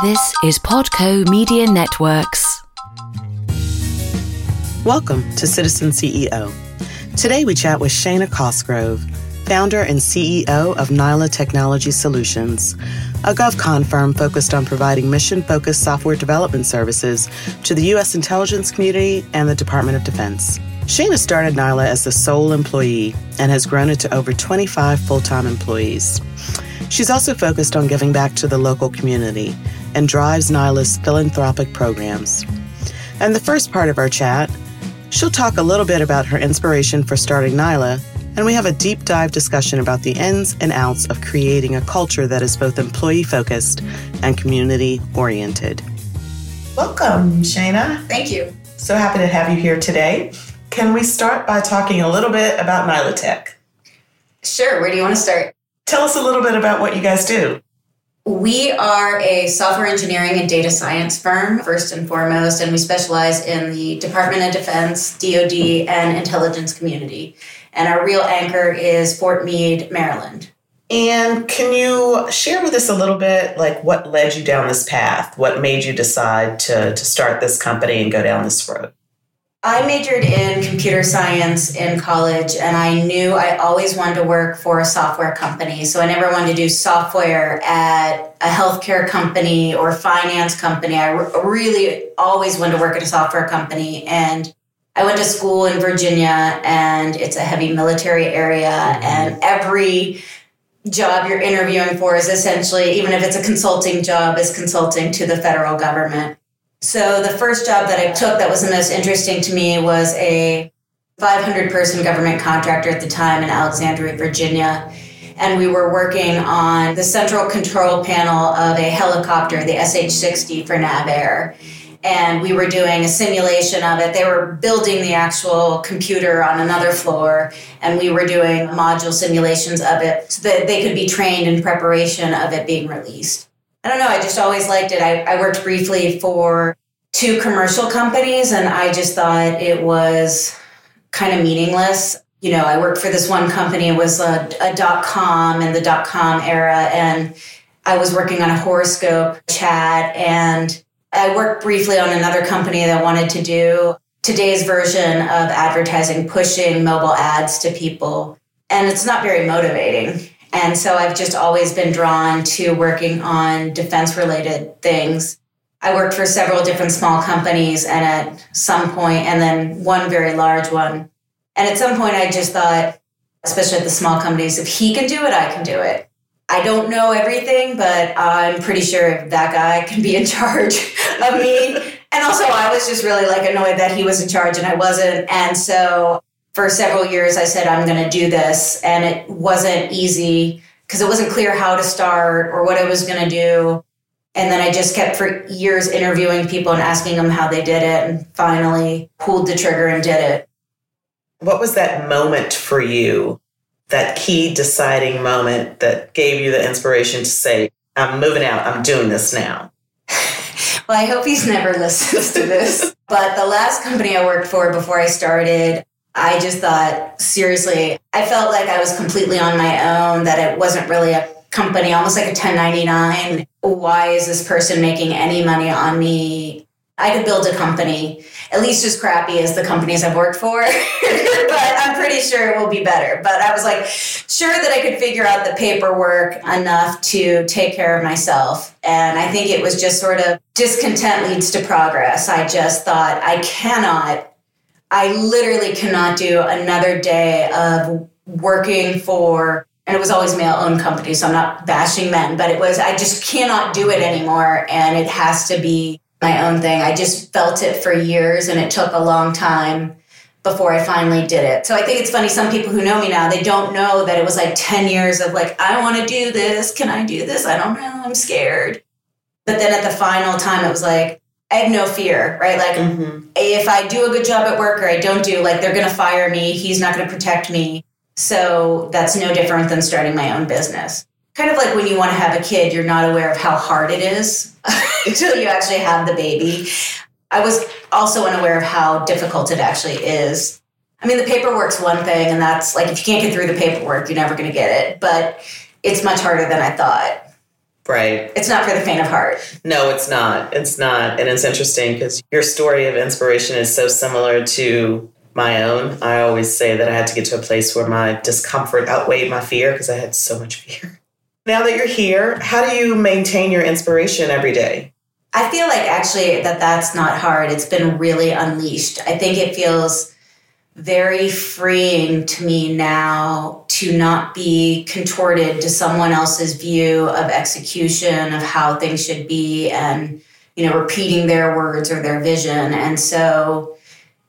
This is Podco Media Networks. Welcome to Citizen CEO. Today we chat with Shana Cosgrove, founder and CEO of Nyla Technology Solutions, a GovCon firm focused on providing mission focused software development services to the U.S. intelligence community and the Department of Defense. Shana started Nyla as the sole employee and has grown it to over 25 full time employees. She's also focused on giving back to the local community and drives Nyla's philanthropic programs. And the first part of our chat, she'll talk a little bit about her inspiration for starting Nyla, and we have a deep dive discussion about the ins and outs of creating a culture that is both employee focused and community oriented. Welcome, Shana. Thank you. So happy to have you here today. Can we start by talking a little bit about Nyla Tech? Sure. Where do you want to start? Tell us a little bit about what you guys do. We are a software engineering and data science firm, first and foremost, and we specialize in the Department of Defense, DoD, and intelligence community. And our real anchor is Fort Meade, Maryland. And can you share with us a little bit, like what led you down this path? What made you decide to, to start this company and go down this road? I majored in computer science in college, and I knew I always wanted to work for a software company. So I never wanted to do software at a healthcare company or finance company. I really always wanted to work at a software company. And I went to school in Virginia, and it's a heavy military area, mm-hmm. and every job you're interviewing for is essentially, even if it's a consulting job, is consulting to the federal government. So the first job that I took that was the most interesting to me was a 500 person government contractor at the time in Alexandria, Virginia. And we were working on the central control panel of a helicopter, the SH 60 for NavAir. And we were doing a simulation of it. They were building the actual computer on another floor, and we were doing module simulations of it so that they could be trained in preparation of it being released. I don't know. I just always liked it. I, I worked briefly for two commercial companies, and I just thought it was kind of meaningless. You know, I worked for this one company, it was a, a dot com in the dot com era, and I was working on a horoscope chat. And I worked briefly on another company that wanted to do today's version of advertising, pushing mobile ads to people. And it's not very motivating. And so I've just always been drawn to working on defense related things. I worked for several different small companies and at some point, and then one very large one. And at some point, I just thought, especially at the small companies, if he can do it, I can do it. I don't know everything, but I'm pretty sure that guy can be in charge of me. And also, I was just really like annoyed that he was in charge and I wasn't. And so for several years, I said, I'm going to do this. And it wasn't easy because it wasn't clear how to start or what I was going to do. And then I just kept for years interviewing people and asking them how they did it and finally pulled the trigger and did it. What was that moment for you? That key deciding moment that gave you the inspiration to say, I'm moving out, I'm doing this now? well, I hope he's never listens to this. but the last company I worked for before I started, I just thought, seriously, I felt like I was completely on my own, that it wasn't really a company, almost like a 1099. Why is this person making any money on me? I could build a company, at least as crappy as the companies I've worked for, but I'm pretty sure it will be better. But I was like, sure that I could figure out the paperwork enough to take care of myself. And I think it was just sort of discontent leads to progress. I just thought, I cannot I literally cannot do another day of working for, and it was always male owned companies, so I'm not bashing men, but it was, I just cannot do it anymore. And it has to be my own thing. I just felt it for years and it took a long time before I finally did it. So I think it's funny, some people who know me now, they don't know that it was like 10 years of like, I want to do this. Can I do this? I don't know. I'm scared. But then at the final time, it was like, I have no fear, right? Like mm-hmm. if I do a good job at work or I don't do, like they're going to fire me. He's not going to protect me. So that's no different than starting my own business. Kind of like when you want to have a kid, you're not aware of how hard it is until you actually have the baby. I was also unaware of how difficult it actually is. I mean, the paperwork's one thing, and that's like if you can't get through the paperwork, you're never going to get it. But it's much harder than I thought. Right. It's not for the faint of heart. No, it's not. It's not. And it's interesting because your story of inspiration is so similar to my own. I always say that I had to get to a place where my discomfort outweighed my fear because I had so much fear. Now that you're here, how do you maintain your inspiration every day? I feel like actually that that's not hard. It's been really unleashed. I think it feels very freeing to me now to not be contorted to someone else's view of execution of how things should be and you know repeating their words or their vision. And so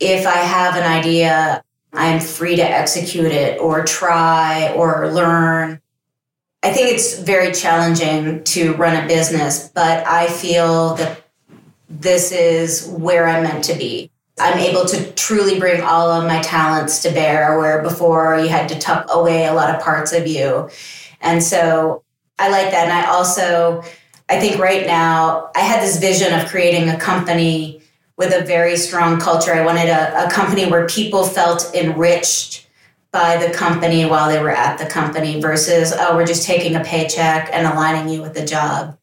if i have an idea i'm free to execute it or try or learn. I think it's very challenging to run a business but i feel that this is where i'm meant to be I'm able to truly bring all of my talents to bear, where before you had to tuck away a lot of parts of you. And so I like that. And I also, I think right now, I had this vision of creating a company with a very strong culture. I wanted a, a company where people felt enriched by the company while they were at the company versus, oh, we're just taking a paycheck and aligning you with the job.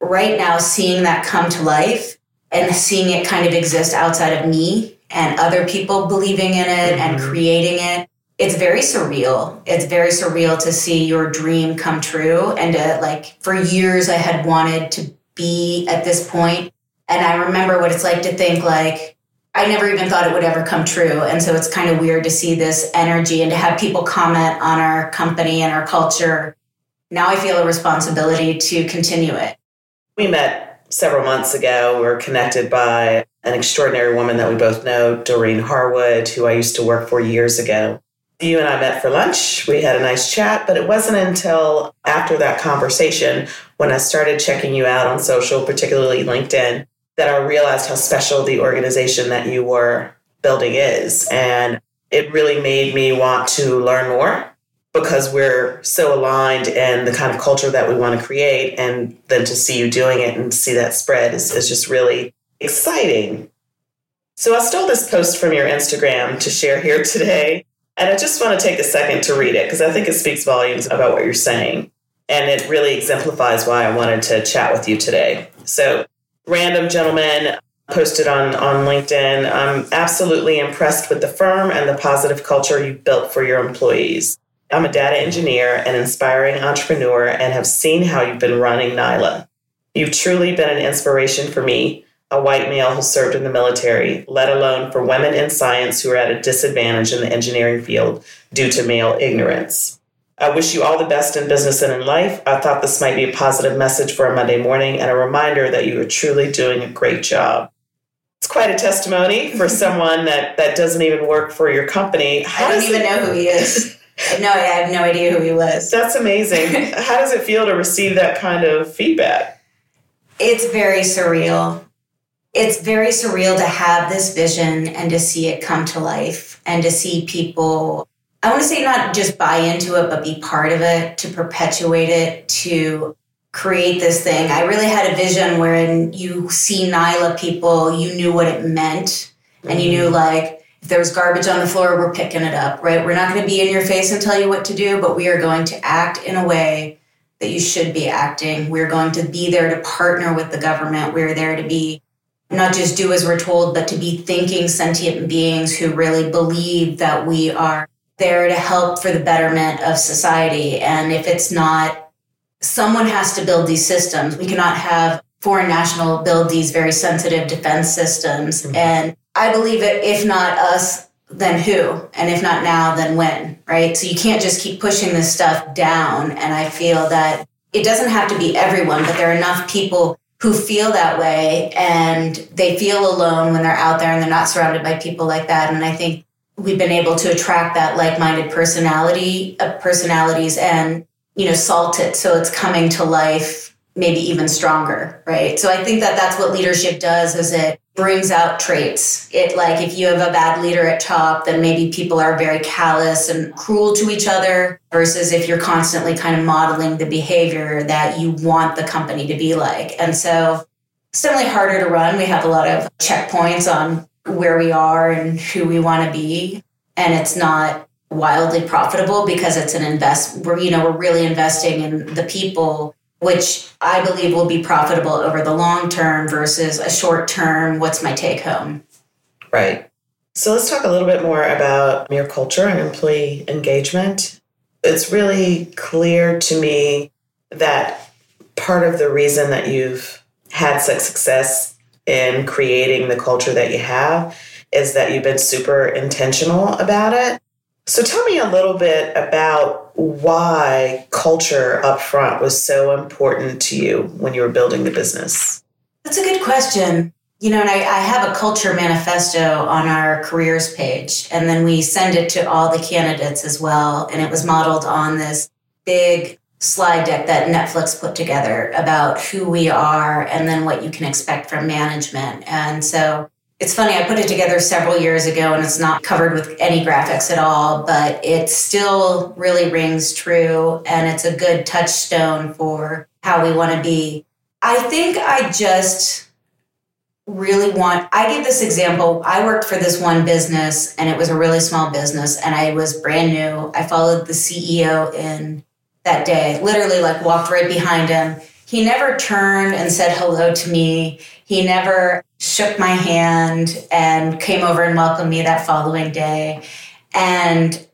Right now, seeing that come to life and seeing it kind of exist outside of me and other people believing in it mm-hmm. and creating it it's very surreal it's very surreal to see your dream come true and to, like for years i had wanted to be at this point. point and i remember what it's like to think like i never even thought it would ever come true and so it's kind of weird to see this energy and to have people comment on our company and our culture now i feel a responsibility to continue it we met several months ago. We were connected by an extraordinary woman that we both know, Doreen Harwood, who I used to work for years ago. You and I met for lunch. We had a nice chat, but it wasn't until after that conversation when I started checking you out on social, particularly LinkedIn, that I realized how special the organization that you were building is. And it really made me want to learn more because we're so aligned in the kind of culture that we want to create. And then to see you doing it and see that spread is, is just really exciting. So I stole this post from your Instagram to share here today. And I just want to take a second to read it because I think it speaks volumes about what you're saying. And it really exemplifies why I wanted to chat with you today. So, random gentleman posted on, on LinkedIn I'm absolutely impressed with the firm and the positive culture you've built for your employees. I'm a data engineer and inspiring entrepreneur and have seen how you've been running Nyla. You've truly been an inspiration for me, a white male who served in the military, let alone for women in science who are at a disadvantage in the engineering field due to male ignorance. I wish you all the best in business and in life. I thought this might be a positive message for a Monday morning and a reminder that you are truly doing a great job. It's quite a testimony for someone that, that doesn't even work for your company. How I don't even it, know who he is. No, I have no idea who he was. That's amazing. How does it feel to receive that kind of feedback? It's very surreal. It's very surreal to have this vision and to see it come to life and to see people, I want to say not just buy into it, but be part of it, to perpetuate it, to create this thing. I really had a vision wherein you see Nyla people, you knew what it meant, and you knew mm-hmm. like, if there's garbage on the floor, we're picking it up, right? We're not going to be in your face and tell you what to do, but we are going to act in a way that you should be acting. We're going to be there to partner with the government. We're there to be not just do as we're told, but to be thinking sentient beings who really believe that we are there to help for the betterment of society. And if it's not, someone has to build these systems. We cannot have foreign national build these very sensitive defense systems. Mm-hmm. And I believe it, if not us, then who? And if not now, then when, right? So you can't just keep pushing this stuff down. And I feel that it doesn't have to be everyone, but there are enough people who feel that way and they feel alone when they're out there and they're not surrounded by people like that. And I think we've been able to attract that like-minded personality, uh, personalities and, you know, salt it so it's coming to life maybe even stronger, right? So I think that that's what leadership does is it brings out traits. It like if you have a bad leader at top, then maybe people are very callous and cruel to each other versus if you're constantly kind of modeling the behavior that you want the company to be like. And so it's definitely harder to run. We have a lot of checkpoints on where we are and who we want to be. And it's not wildly profitable because it's an invest we're you know we're really investing in the people which I believe will be profitable over the long term versus a short term, what's my take home? Right. So let's talk a little bit more about your culture and employee engagement. It's really clear to me that part of the reason that you've had such success in creating the culture that you have is that you've been super intentional about it. So tell me a little bit about why culture up front was so important to you when you were building the business. That's a good question. You know, and I, I, have a culture manifesto on our careers page, and then we send it to all the candidates as well. And it was modeled on this big slide deck that Netflix put together about who we are and then what you can expect from management. And so it's funny, I put it together several years ago and it's not covered with any graphics at all, but it still really rings true and it's a good touchstone for how we want to be. I think I just really want I give this example. I worked for this one business and it was a really small business and I was brand new. I followed the CEO in that day, literally like walked right behind him. He never turned and said hello to me. He never shook my hand and came over and welcomed me that following day. And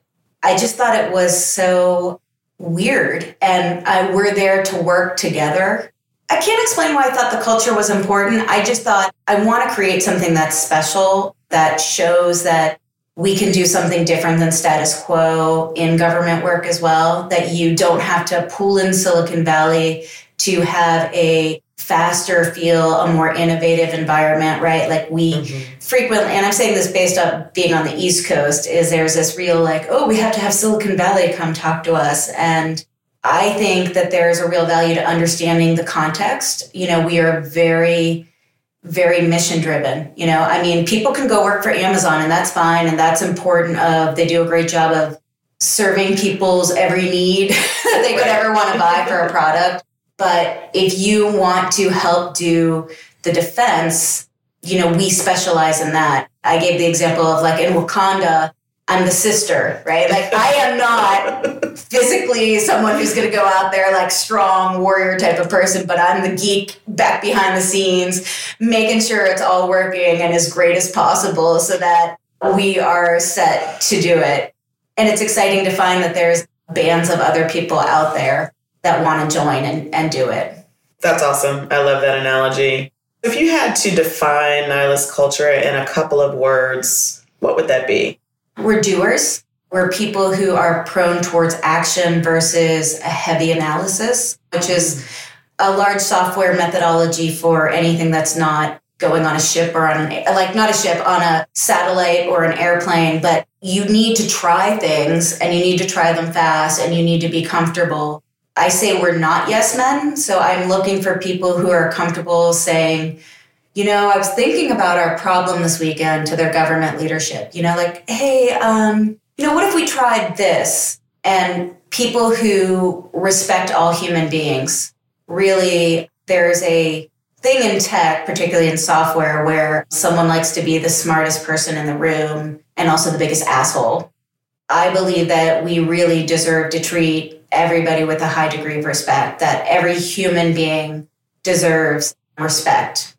I just thought it was so weird. And I, we're there to work together. I can't explain why I thought the culture was important. I just thought I want to create something that's special that shows that we can do something different than status quo in government work as well, that you don't have to pull in Silicon Valley to have a faster feel, a more innovative environment, right? Like we mm-hmm. frequently, and I'm saying this based on being on the East Coast, is there's this real like, oh, we have to have Silicon Valley come talk to us. And I think that there's a real value to understanding the context. You know, we are very, very mission driven. You know, I mean, people can go work for Amazon and that's fine and that's important of they do a great job of serving people's every need that they could ever want to buy for a product. But if you want to help do the defense, you know, we specialize in that. I gave the example of like in Wakanda, I'm the sister, right? Like I am not physically someone who's going to go out there like strong warrior type of person, but I'm the geek back behind the scenes, making sure it's all working and as great as possible so that we are set to do it. And it's exciting to find that there's bands of other people out there that want to join and, and do it. That's awesome. I love that analogy. If you had to define Nyla's culture in a couple of words, what would that be? We're doers. We're people who are prone towards action versus a heavy analysis, which is a large software methodology for anything that's not going on a ship or on an, like not a ship on a satellite or an airplane but you need to try things and you need to try them fast and you need to be comfortable I say we're not yes men. So I'm looking for people who are comfortable saying, you know, I was thinking about our problem this weekend to their government leadership. You know, like, hey, um, you know, what if we tried this? And people who respect all human beings. Really, there's a thing in tech, particularly in software, where someone likes to be the smartest person in the room and also the biggest asshole. I believe that we really deserve to treat everybody with a high degree of respect, that every human being deserves respect.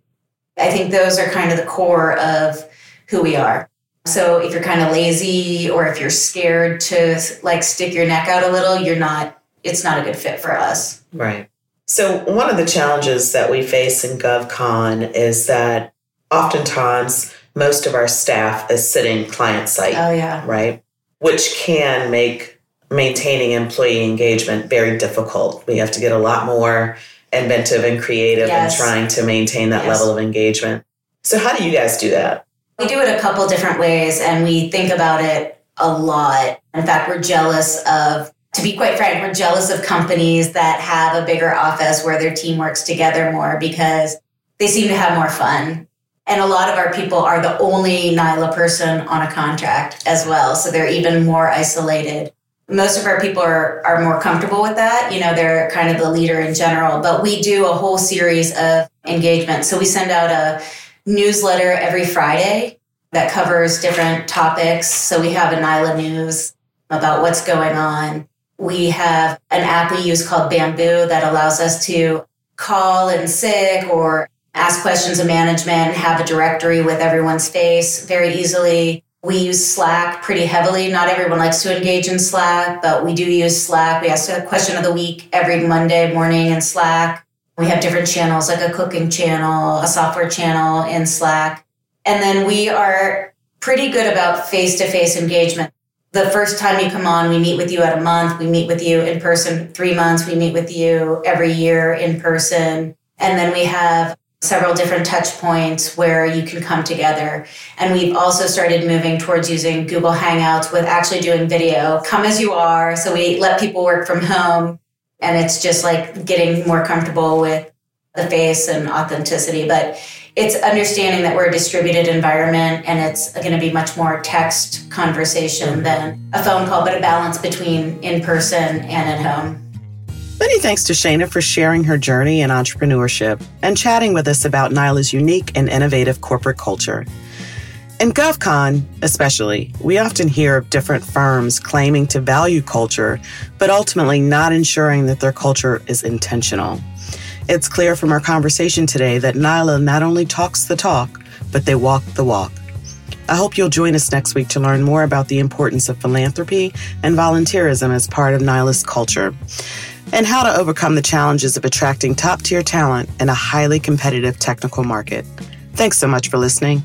I think those are kind of the core of who we are. So if you're kind of lazy or if you're scared to like stick your neck out a little, you're not, it's not a good fit for us. Right. So one of the challenges that we face in GovCon is that oftentimes most of our staff is sitting client site. Oh yeah. Right. Which can make maintaining employee engagement very difficult. We have to get a lot more inventive and creative yes. in trying to maintain that yes. level of engagement. So, how do you guys do that? We do it a couple different ways and we think about it a lot. In fact, we're jealous of, to be quite frank, we're jealous of companies that have a bigger office where their team works together more because they seem to have more fun. And a lot of our people are the only NYLA person on a contract as well. So they're even more isolated most of our people are, are more comfortable with that. You know, they're kind of the leader in general, but we do a whole series of engagement. So we send out a newsletter every Friday that covers different topics. So we have a NYLA news about what's going on. We have an app we use called Bamboo that allows us to call in sick or ask questions of management, have a directory with everyone's face very easily. We use Slack pretty heavily. Not everyone likes to engage in Slack, but we do use Slack. We ask a question of the week every Monday morning in Slack. We have different channels like a cooking channel, a software channel in Slack. And then we are pretty good about face to face engagement. The first time you come on, we meet with you at a month. We meet with you in person three months. We meet with you every year in person. And then we have several different touch points where you can come together. And we've also started moving towards using Google Hangouts with actually doing video. Come as you are. So we let people work from home. And it's just like getting more comfortable with the face and authenticity. But it's understanding that we're a distributed environment and it's going to be much more text conversation than a phone call, but a balance between in person and at home. Many thanks to Shana for sharing her journey in entrepreneurship and chatting with us about Nyla's unique and innovative corporate culture. In GovCon, especially, we often hear of different firms claiming to value culture, but ultimately not ensuring that their culture is intentional. It's clear from our conversation today that Nyla not only talks the talk, but they walk the walk. I hope you'll join us next week to learn more about the importance of philanthropy and volunteerism as part of Nyla's culture and how to overcome the challenges of attracting top tier talent in a highly competitive technical market. Thanks so much for listening.